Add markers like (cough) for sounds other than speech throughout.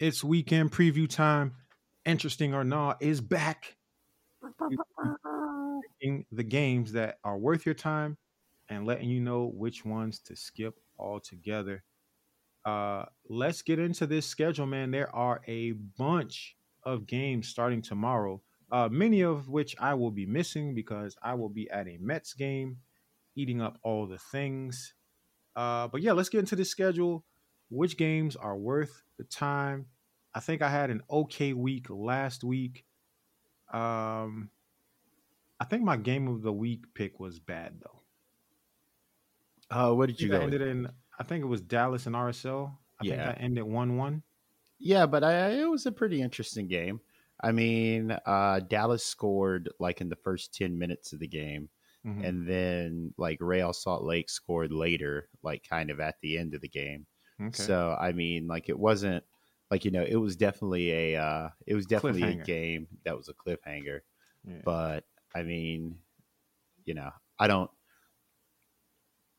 It's weekend preview time. Interesting or not is back. (laughs) the games that are worth your time and letting you know which ones to skip altogether. Uh, let's get into this schedule, man. There are a bunch of games starting tomorrow, uh, many of which I will be missing because I will be at a Mets game, eating up all the things. Uh, but yeah, let's get into the schedule. Which games are worth the time? I think I had an okay week last week. Um, I think my game of the week pick was bad though. Uh, what did you go? Ended in, I think it was Dallas and RSL. I yeah. think that ended one one. Yeah, but I, it was a pretty interesting game. I mean, uh, Dallas scored like in the first ten minutes of the game, mm-hmm. and then like Real Salt Lake scored later, like kind of at the end of the game. Okay. So I mean, like it wasn't like you know, it was definitely a uh, it was definitely a game that was a cliffhanger. Yeah. But I mean, you know, I don't.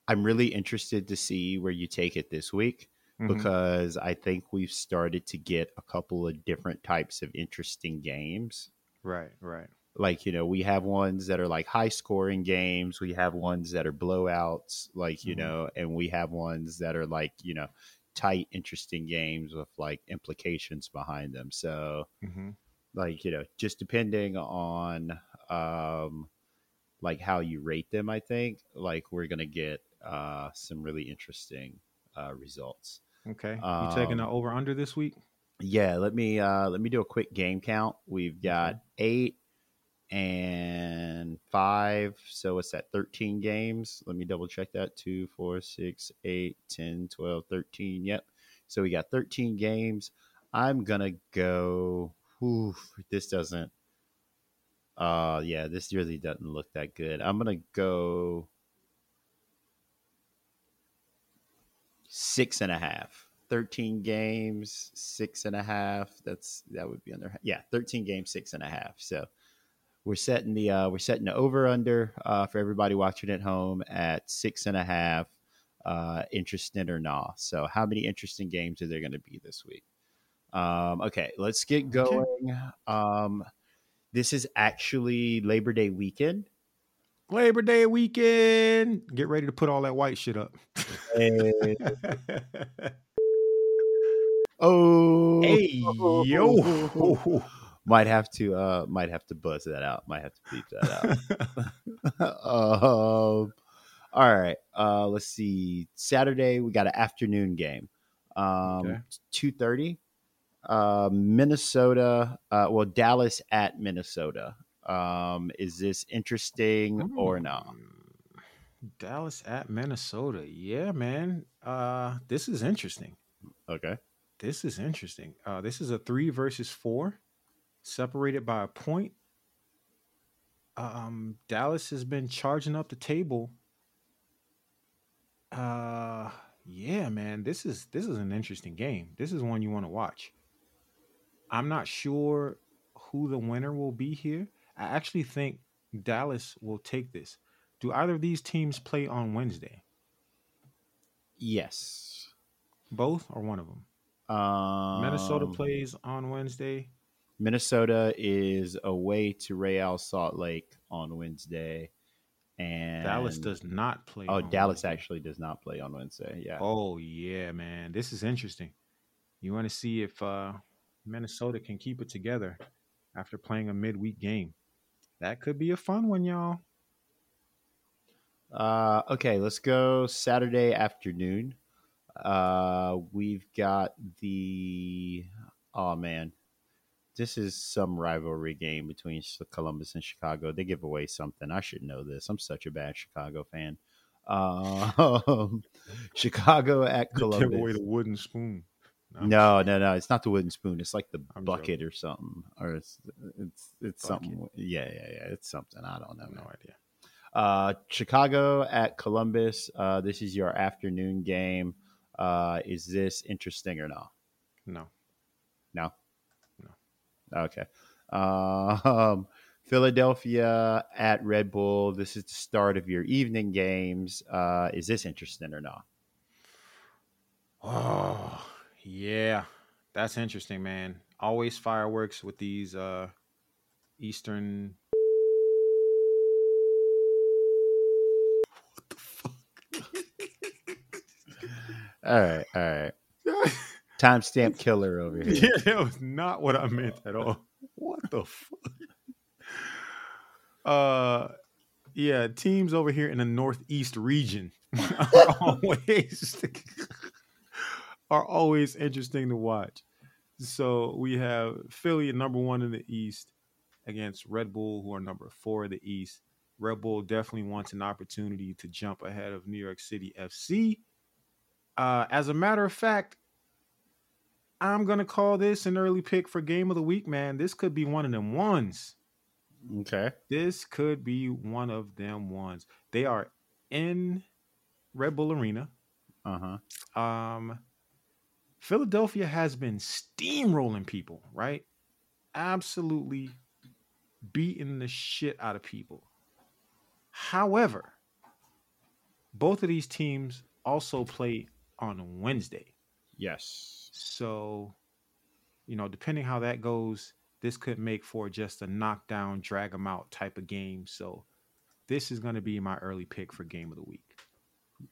I'm really interested to see where you take it this week mm-hmm. because I think we've started to get a couple of different types of interesting games. Right, right. Like, you know, we have ones that are like high scoring games, we have ones that are blowouts, like, you mm-hmm. know, and we have ones that are like, you know, tight, interesting games with like implications behind them. So, mm-hmm. like you know, just depending on um, like how you rate them, I think like we're gonna get uh, some really interesting uh, results. Okay, you taking the um, over under this week? Yeah, let me uh, let me do a quick game count. We've got okay. eight and five. So it's at 13 games. Let me double check that. Two, four, six, eight, 10, 12, 13. Yep. So we got 13 games. I'm going to go. Oof, this doesn't. Uh, yeah, this really doesn't look that good. I'm going to go six and a half. 13 games, six and a half. That's that would be under yeah, 13 games, six and a half. So we're setting the uh, we're setting the over under uh, for everybody watching at home at six and a half. Uh, interesting or not? So, how many interesting games are there going to be this week? Um, okay, let's get going. Okay. Um, this is actually Labor Day weekend. Labor Day weekend. Get ready to put all that white shit up. Hey. (laughs) oh, hey, yo (laughs) might have to uh might have to buzz that out. Might have to beep that out. (laughs) um, all right. Uh, let's see. Saturday we got an afternoon game. Um, okay. two thirty. Uh, Minnesota. Uh, well, Dallas at Minnesota. Um, is this interesting Ooh. or not? Dallas at Minnesota. Yeah, man. Uh, this is interesting. Okay. This is interesting. Uh, this is a three versus four separated by a point. Um, Dallas has been charging up the table. Uh, yeah, man, this is this is an interesting game. This is one you want to watch. I'm not sure who the winner will be here. I actually think Dallas will take this. Do either of these teams play on Wednesday? Yes. Both or one of them? Um, Minnesota plays on Wednesday. Minnesota is away to Real Salt Lake on Wednesday. And Dallas does not play. Oh, Dallas Wednesday. actually does not play on Wednesday. Yeah. Oh yeah, man. This is interesting. You want to see if uh, Minnesota can keep it together after playing a midweek game. That could be a fun one, y'all. Uh, okay, let's go Saturday afternoon. Uh, we've got the oh man, this is some rivalry game between Columbus and Chicago. They give away something. I should know this. I'm such a bad Chicago fan. Um, (laughs) Chicago at Columbus. Give away the wooden spoon. no, no, no. It's not the wooden spoon. It's like the I'm bucket joking. or something, or it's it's it's bucket. something. Yeah, yeah, yeah. It's something. I don't know. No idea. Uh, Chicago at Columbus. Uh, this is your afternoon game. Uh, is this interesting or not? No. No. Okay. Um, (laughs) Philadelphia at Red Bull. This is the start of your evening games. Uh, is this interesting or not? Oh, yeah. That's interesting, man. Always fireworks with these uh Eastern What the fuck? all right, all right. (laughs) Timestamp killer over (laughs) here. Yeah, that was not what I meant at all. What the fuck? Uh yeah, teams over here in the northeast region (laughs) are always (laughs) are always interesting to watch. So we have Philly number one in the East against Red Bull, who are number four in the East. Red Bull definitely wants an opportunity to jump ahead of New York City FC. Uh, as a matter of fact, I'm gonna call this an early pick for game of the week, man. This could be one of them ones. Okay. This could be one of them ones. They are in Red Bull Arena. Uh-huh. Um Philadelphia has been steamrolling people, right? Absolutely beating the shit out of people. However, both of these teams also play on Wednesday. Yes. So, you know, depending how that goes, this could make for just a knockdown, drag them out type of game. So, this is going to be my early pick for game of the week.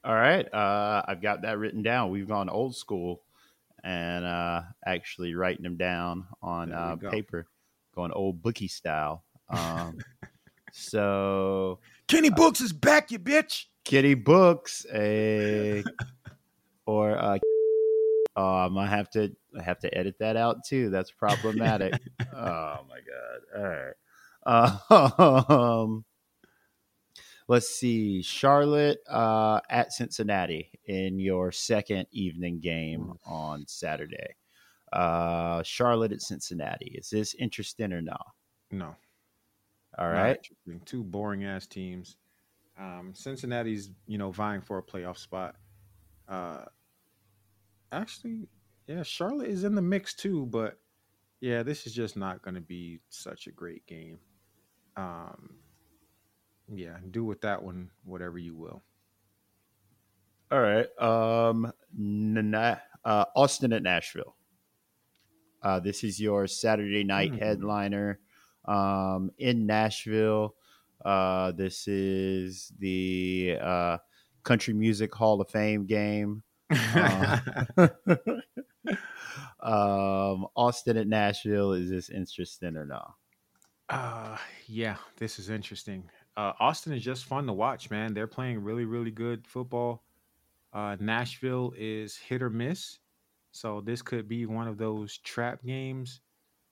All right. Uh, I've got that written down. We've gone old school and uh, actually writing them down on uh, go. paper, going old bookie style. Um, (laughs) so Kenny uh, Books is back, you bitch. Kenny Books, a (laughs) or uh, oh, I have to I have to edit that out too. That's problematic. (laughs) oh my god! All right. (laughs) Um, let's see. Charlotte uh, at Cincinnati in your second evening game on Saturday. Uh, Charlotte at Cincinnati. Is this interesting or no? No. All right. Two boring ass teams. Um, Cincinnati's, you know, vying for a playoff spot. Uh, actually, yeah, Charlotte is in the mix too, but yeah, this is just not going to be such a great game. Um, yeah, do with that one whatever you will. All right. Um, uh, Austin at Nashville. Uh, this is your Saturday night mm-hmm. headliner um, in Nashville. Uh, this is the uh, Country Music Hall of Fame game. Uh, (laughs) um, Austin at Nashville. Is this interesting or not? Uh, yeah, this is interesting. Uh, Austin is just fun to watch, man. They're playing really, really good football. Uh, Nashville is hit or miss. So this could be one of those trap games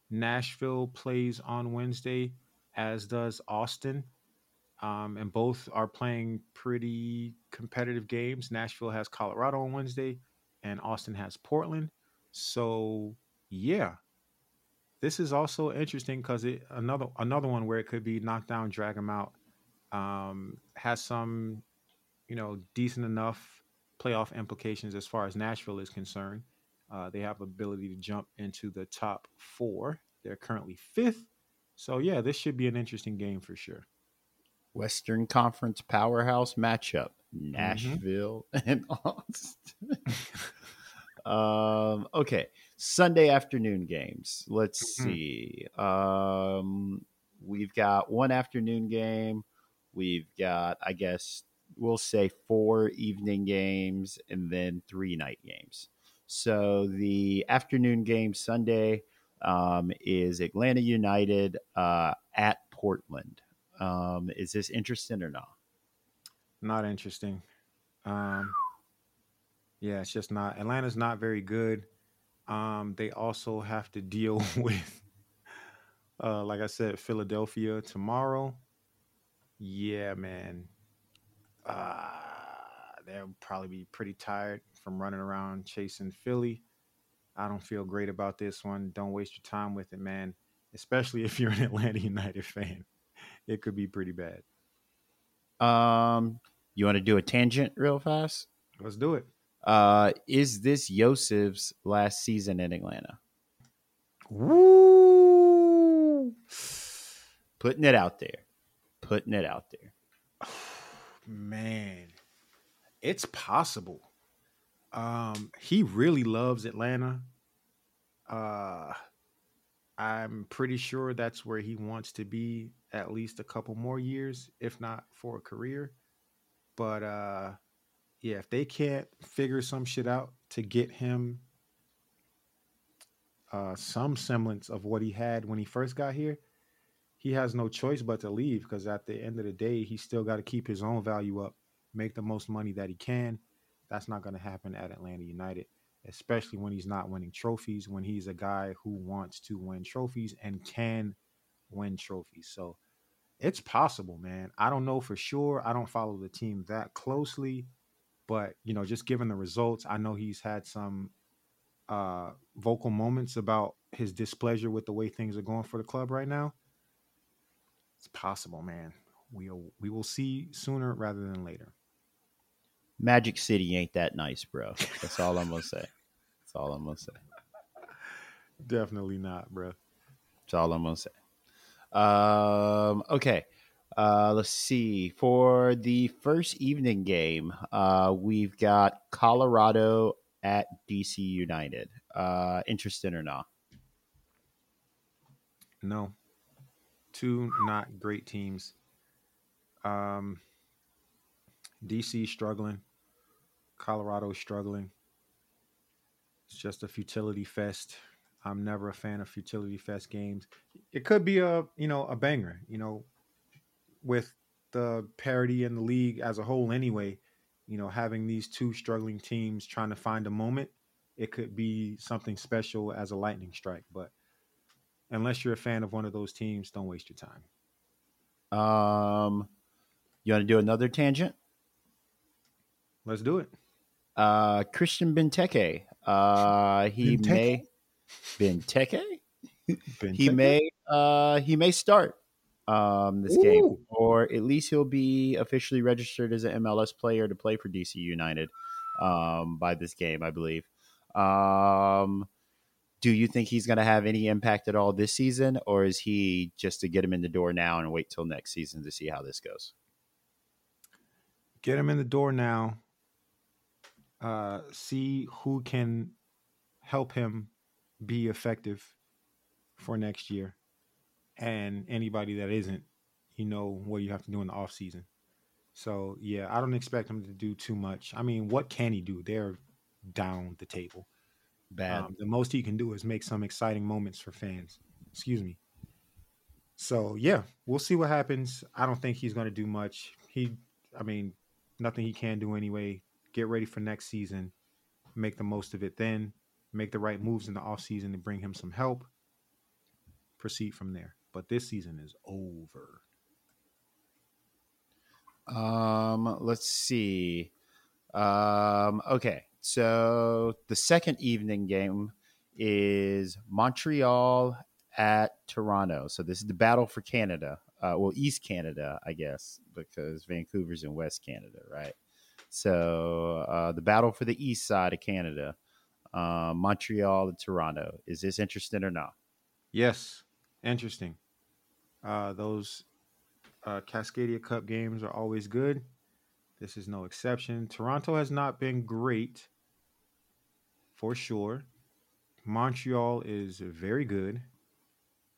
Nashville plays on Wednesday, as does Austin. Um, and both are playing pretty competitive games. Nashville has Colorado on Wednesday, and Austin has Portland. So yeah, this is also interesting because it another another one where it could be knocked down, drag them out. Um, has some, you know, decent enough playoff implications as far as Nashville is concerned. Uh, they have ability to jump into the top four. They're currently fifth. So yeah, this should be an interesting game for sure. Western Conference powerhouse matchup: mm-hmm. Nashville mm-hmm. (laughs) and Austin. um, okay, Sunday afternoon games. Let's mm-hmm. see. Um, we've got one afternoon game. We've got, I guess, we'll say four evening games and then three night games. So the afternoon game Sunday um, is Atlanta United uh, at Portland. Um, is this interesting or not? Not interesting. Um, yeah, it's just not. Atlanta's not very good. Um, they also have to deal (laughs) with, uh, like I said, Philadelphia tomorrow. Yeah, man. Uh, they'll probably be pretty tired from running around chasing Philly. I don't feel great about this one. Don't waste your time with it, man. Especially (laughs) if you're an Atlanta United fan, (laughs) it could be pretty bad. Um, you want to do a tangent real fast? Let's do it. Uh, is this Josef's last season in Atlanta? Woo! Putting it out there. Putting it out there. (sighs) Man, it's possible. Um, he really loves Atlanta. Uh, I'm pretty sure that's where he wants to be at least a couple more years, if not for a career. But uh, yeah, if they can't figure some shit out to get him uh, some semblance of what he had when he first got here, he has no choice but to leave because at the end of the day, he still got to keep his own value up, make the most money that he can, that's not going to happen at Atlanta United, especially when he's not winning trophies, when he's a guy who wants to win trophies and can win trophies. So it's possible, man. I don't know for sure. I don't follow the team that closely, but you know, just given the results, I know he's had some uh vocal moments about his displeasure with the way things are going for the club right now. It's possible, man. We'll we will see sooner rather than later. Magic City ain't that nice, bro. That's all I'm gonna say. That's all I'm gonna say. (laughs) Definitely not, bro. That's all I'm gonna say. Um, okay. Uh, let's see. For the first evening game, uh, we've got Colorado at DC United. Uh, interested or not? No. Two not great teams. Um, DC struggling. Colorado struggling. It's just a futility fest. I'm never a fan of futility fest games. It could be a you know a banger. You know, with the parity in the league as a whole, anyway. You know, having these two struggling teams trying to find a moment, it could be something special as a lightning strike. But unless you're a fan of one of those teams, don't waste your time. Um, you want to do another tangent? Let's do it. Uh, Christian Benteke. Uh, he Benteke? may Benteke. He may uh he may start um this game, or at least he'll be officially registered as an MLS player to play for DC United um by this game, I believe. Um, do you think he's going to have any impact at all this season, or is he just to get him in the door now and wait till next season to see how this goes? get him in the door now. Uh, see who can help him be effective for next year, and anybody that isn't, you know what you have to do in the off season. So yeah, I don't expect him to do too much. I mean, what can he do? They're down the table. Bad. Um, the most he can do is make some exciting moments for fans. Excuse me. So yeah, we'll see what happens. I don't think he's going to do much. He, I mean, nothing he can do anyway. Get ready for next season. Make the most of it then. Make the right moves in the offseason to bring him some help. Proceed from there. But this season is over. Um, let's see. Um, okay, so the second evening game is Montreal at Toronto. So this is the battle for Canada. Uh, well, East Canada, I guess, because Vancouver's in West Canada, right? So uh, the battle for the east side of Canada, uh, Montreal and Toronto. Is this interesting or not? Yes, interesting. Uh, those uh, Cascadia Cup games are always good. This is no exception. Toronto has not been great, for sure. Montreal is very good.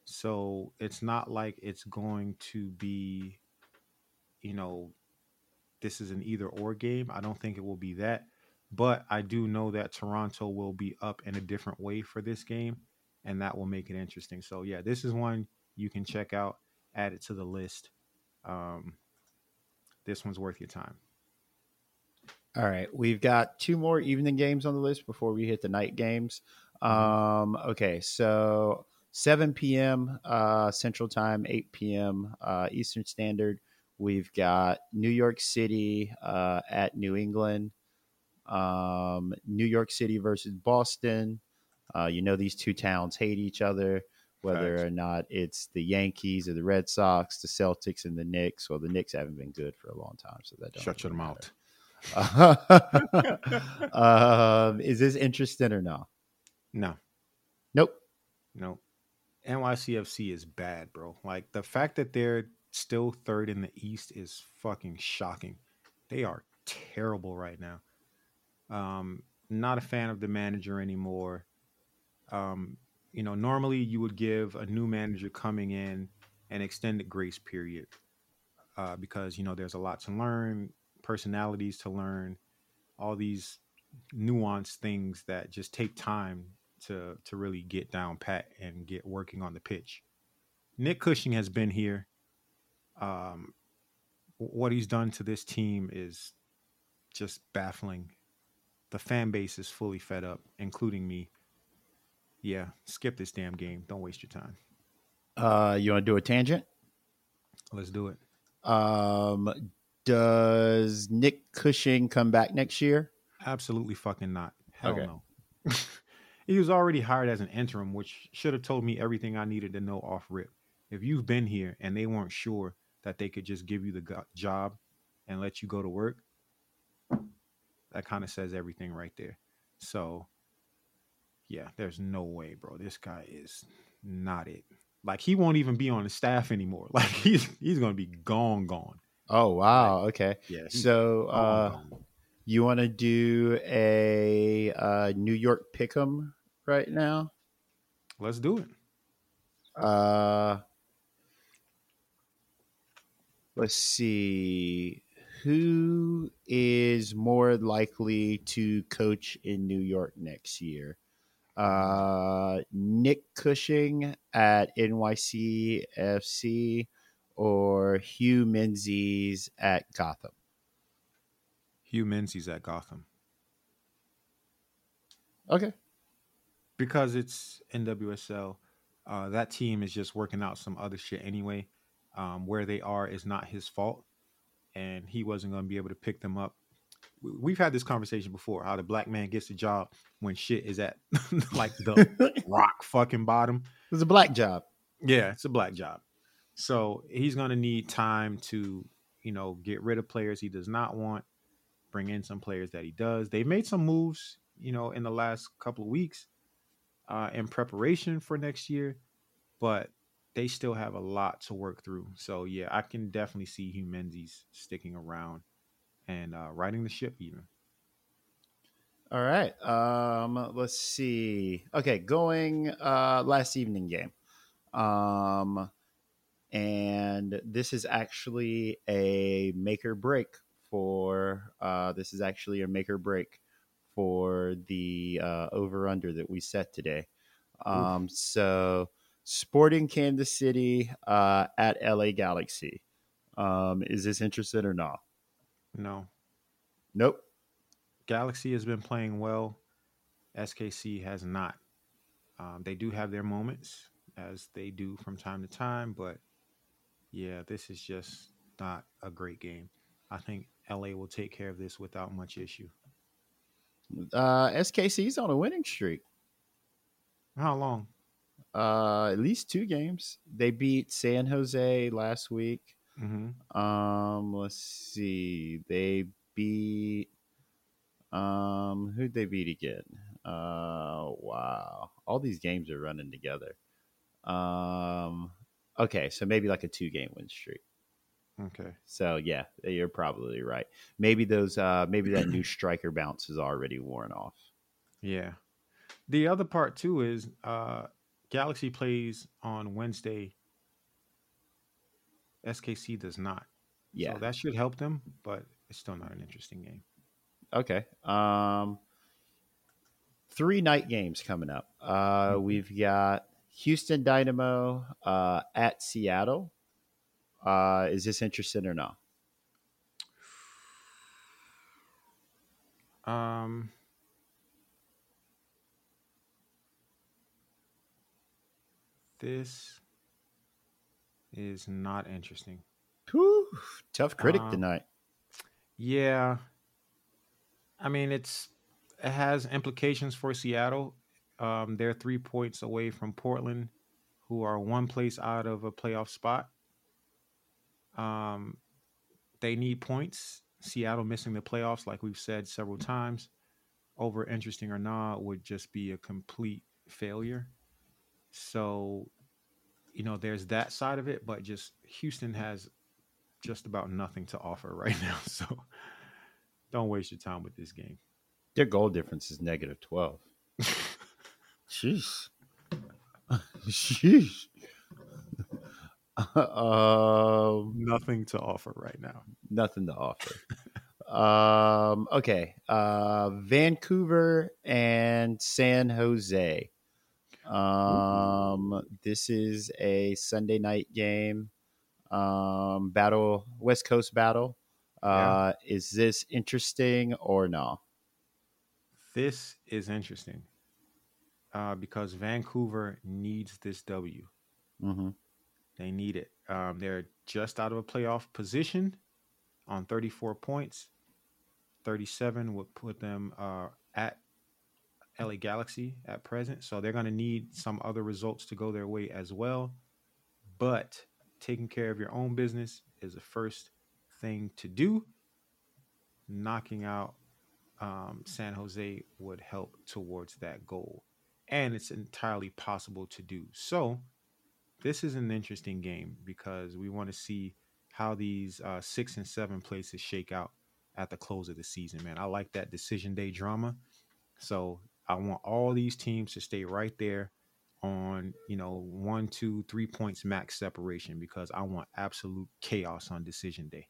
So it's not like it's going to be, you know, this is an either or game. I don't think it will be that. But I do know that Toronto will be up in a different way for this game, and that will make it interesting. So, yeah, this is one you can check out, add it to the list. Um, this one's worth your time. All right, we've got two more evening games on the list before we hit the night games. Um, okay, so 7 p.m. Uh, Central Time, 8 p.m. Uh, Eastern Standard. We've got New York City uh, at New England, um, New York City versus Boston, Uh, you know, these two towns hate each other, whether or not it's the Yankees or the Red Sox, the Celtics and the Knicks. Well, the Knicks haven't been good for a long time, so that don't Shut your really mouth. matter. (laughs) um, is this interesting or no? No, Nope. no. NYCFC is bad, bro. Like the fact that they're still third in the East is fucking shocking. They are terrible right now. Um, not a fan of the manager anymore. Um, you know, normally you would give a new manager coming in an extended grace period uh, because you know there's a lot to learn, personalities to learn, all these nuanced things that just take time to to really get down pat and get working on the pitch. Nick Cushing has been here. Um, what he's done to this team is just baffling. The fan base is fully fed up, including me. Yeah, skip this damn game. Don't waste your time. Uh, you want to do a tangent? Let's do it. Um, does Nick Cushing come back next year? Absolutely fucking not. Hell Okay. no. (laughs) he was already hired as an interim, which should have told me everything I needed to know off rip. If you've been here and they weren't sure that they could just give you the job and let you go to work, that kind of says everything right there. So, yeah, there's no way, bro. This guy is not it. Like he won't even be on the staff anymore. (laughs) Like he's he's gonna be gone, gone. Oh wow, okay. Yeah. So, gone, uh, gone. you want to do a uh, New York pick'em right now? let's do it. Uh, let's see. Who is more likely to coach in New York next year? Uh, Nick Cushing at NYCFC or Hue Menzies at Gotham? Hue Menzies at Gotham. Okay. because it's NWSL, uh, that team is just working out some other shit anyway. Um, where they are is not his fault, and he wasn't going to be able to pick them up. We- We've had this conversation before how the black man gets the job when shit is at (laughs) like the (laughs) rock fucking bottom. It's a black job. Yeah, it's a black job. So he's going to need time to, you know, get rid of players he does not want, bring in some players that he does. They've made some moves, you know, in the last couple of weeks uh, in preparation for next year, but they still have a lot to work through. So yeah, I can definitely see Hue Menzies sticking around and uh, riding the ship even. All right. Um, let's see. Okay, going uh last evening game. Um and this is actually a make or break for uh this is actually a make or break for the uh over under that we set today. Um so Sporting Kansas City uh at LA Galaxy. Um is this interested or not? No, Nope. Galaxy has been playing well. SKC has not. Um, they do have their moments, as they do from time to time, but yeah, this is just not a great game. I think LA will take care of this without much issue. Uh SKC's on a winning streak. How long? Uh, at least two games. They beat San Jose last week. Mm-hmm. Um, let's see. They beat. Um, who'd they beat again? Uh, wow. All these games are running together. Um, okay, so maybe like a two game win streak. Okay. So yeah, you're probably right. Maybe those. Uh, maybe that new striker bounce is already worn off. Yeah. The other part too is uh, Galaxy plays on Wednesday. SKC does not. Yeah. So that should help them, but it's still not an interesting game. Okay. Um, three night games coming up. Uh, Mhm. we've got Houston Dynamo uh, at Seattle. Uh, is this interesting or not? Um, this is not interesting. Whew, tough critic Um, tonight. Yeah, I mean it's it has implications for Seattle. Um, they're three points away from Portland, who are one place out of a playoff spot. Um, they need points. Seattle missing the playoffs, like we've said several times, over interesting or not, would just be a complete failure. So, you know, there's that side of it, but just Houston has just about nothing to offer (laughs) right now. So don't waste your time with this game. Their goal difference is negative 12. (laughs) Sheesh. (laughs) Sheesh. um, nothing to offer right now. Nothing to offer. um, okay. Uh, Vancouver and San Jose. Um, this is a Sunday night game. Um, battle, West Coast battle. Uh, yeah. Is this interesting or no? This is interesting uh, because Vancouver needs this W. Mm-hmm. They need it. Um, they're just out of a playoff position on 34 points. 37 would put them uh, at LA Galaxy at present. So they're going to need some other results to go their way as well. But taking care of your own business is the first thing to do. Knocking out um, San Jose would help towards that goal. And it's entirely possible to do. So this is an interesting game because we want to see how these uh, six and seven places shake out at the close of the season, man. I like that decision day drama. So I want all these teams to stay right there on, you know, one, two, three points max separation because I want absolute chaos on decision day.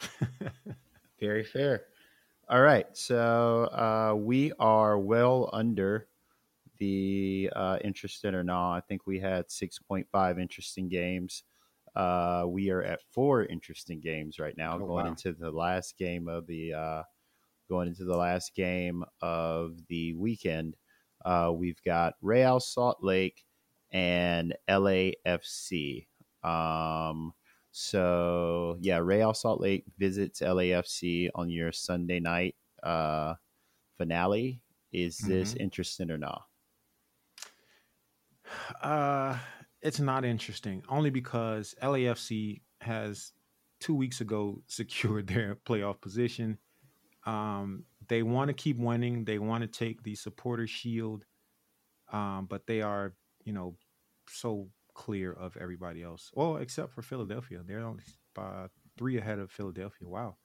(laughs) Very fair. All right. So uh, we are well under the uh, interested or not. I think we had 6.5 interesting games. Uh, we are at four interesting games right now, oh, going wow. into the last game of the uh, going into the last game of the weekend. Uh, we've got Real Salt Lake and LAFC. Um, so yeah, Real Salt Lake visits LAFC on your Sunday night uh, finale. Is this mm-hmm. interesting or not? Uh, it's not interesting only because LAFC has two weeks ago (laughs) secured their playoff position. Um, they want to keep winning. They want to take the supporter shield, um, but they are, you know, so clear of everybody else. Well, except for Philadelphia, they're only three ahead of Philadelphia. Wow.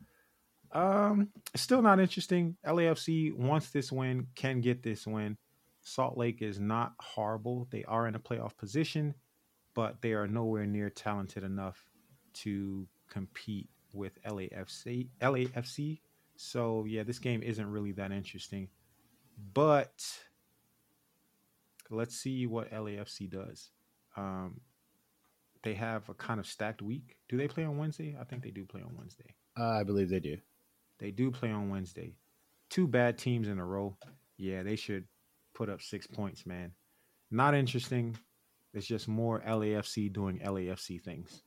Um, still not interesting. LAFC wants this win, can get this win. Salt Lake is not horrible. They are in a playoff position, but they are nowhere near talented enough to compete with LAFC. LAFC. So yeah, this game isn't really that interesting. But let's see what LAFC does. Um, they have a kind of stacked week. Do they play on Wednesday? I think they do play on Wednesday. Uh, I believe they do. They do play on Wednesday. Two bad teams in a row. Yeah, they should put up six points, man. Not interesting. It's just more LAFC doing LAFC things.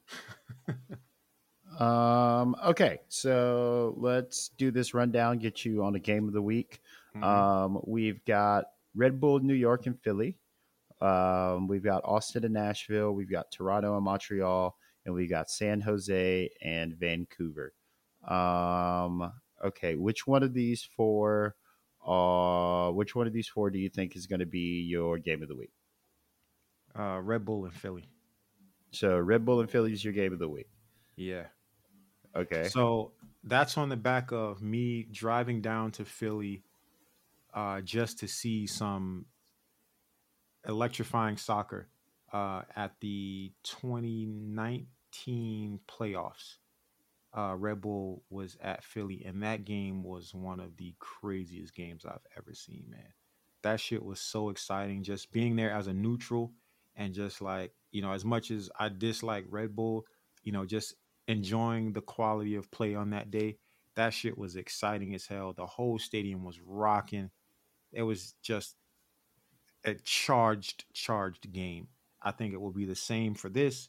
(laughs) um. Okay, so let's do this rundown. Get you on the game of the week. Mm-hmm. Um. We've got Red Bull, New York, and Philly. Um. We've got Austin and Nashville. We've got Toronto and Montreal, and we've got San Jose and Vancouver. Um. Okay, which one of these four uh, which one of these four do you think is going to be your game of the week? Uh, Red Bull and Philly. So Red Bull and Philly is your game of the week. Yeah. Okay. So that's on the back of me driving down to Philly uh, just to see some electrifying soccer uh, at the 2019 playoffs uh, Red Bull was at Philly, and that game was one of the craziest games I've ever seen, man. That shit was so exciting. Just being there as a neutral and just like, you know, as much as I dislike Red Bull, you know, just enjoying the quality of play on that day, that shit was exciting as hell. The whole stadium was rocking. It was just a charged, charged game. I think it will be the same for this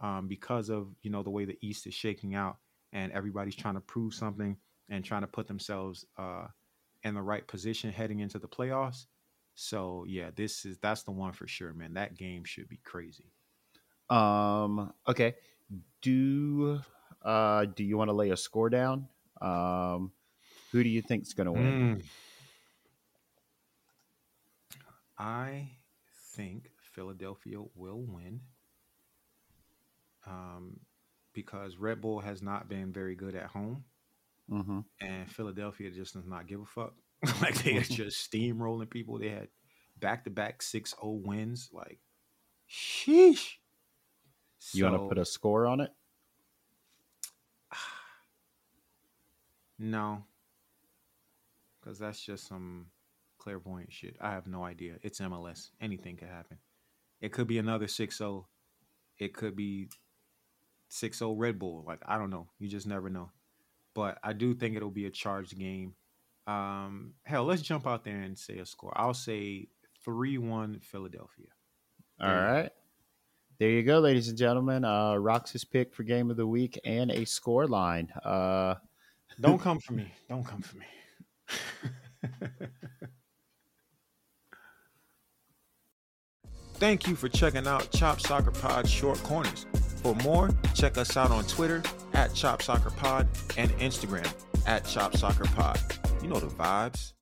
um, because of, you know, the way the East is shaking out and everybody's trying to prove something and trying to put themselves uh, in the right position heading into the playoffs. So yeah, this is that's the one for sure, man. That game should be crazy. Um. Okay. Do uh do you want to lay a score down? Um. Who do you think's going to win? Mm. I think Philadelphia will win. Um, because Red Bull has not been very good at home, Mm-hmm. and Philadelphia just does not give a fuck. (laughs) like they are just steamrolling people. They had back to back 6-0 wins. Like, sheesh. You want to put a score on it? (sighs) No. Because that's just some clairvoyant shit. I have no idea. It's MLS. Anything could happen. It could be another 6 0. It could be 6 0 Red Bull. Like, I don't know. You just never know. But I do think it'll be a charged game. Um, hell, let's jump out there and say a score. I'll say 3 1 Philadelphia. All right. There you go, ladies and gentlemen. Uh, Rox's pick for game of the week and a score line. Uh, (laughs) Don't come for me. Don't come for me. (laughs) Thank you for checking out Chop Soccer Pod Short Corners. For more, check us out on Twitter at Chop Soccer Pod and Instagram at Chop Soccer Pod. You know the vibes.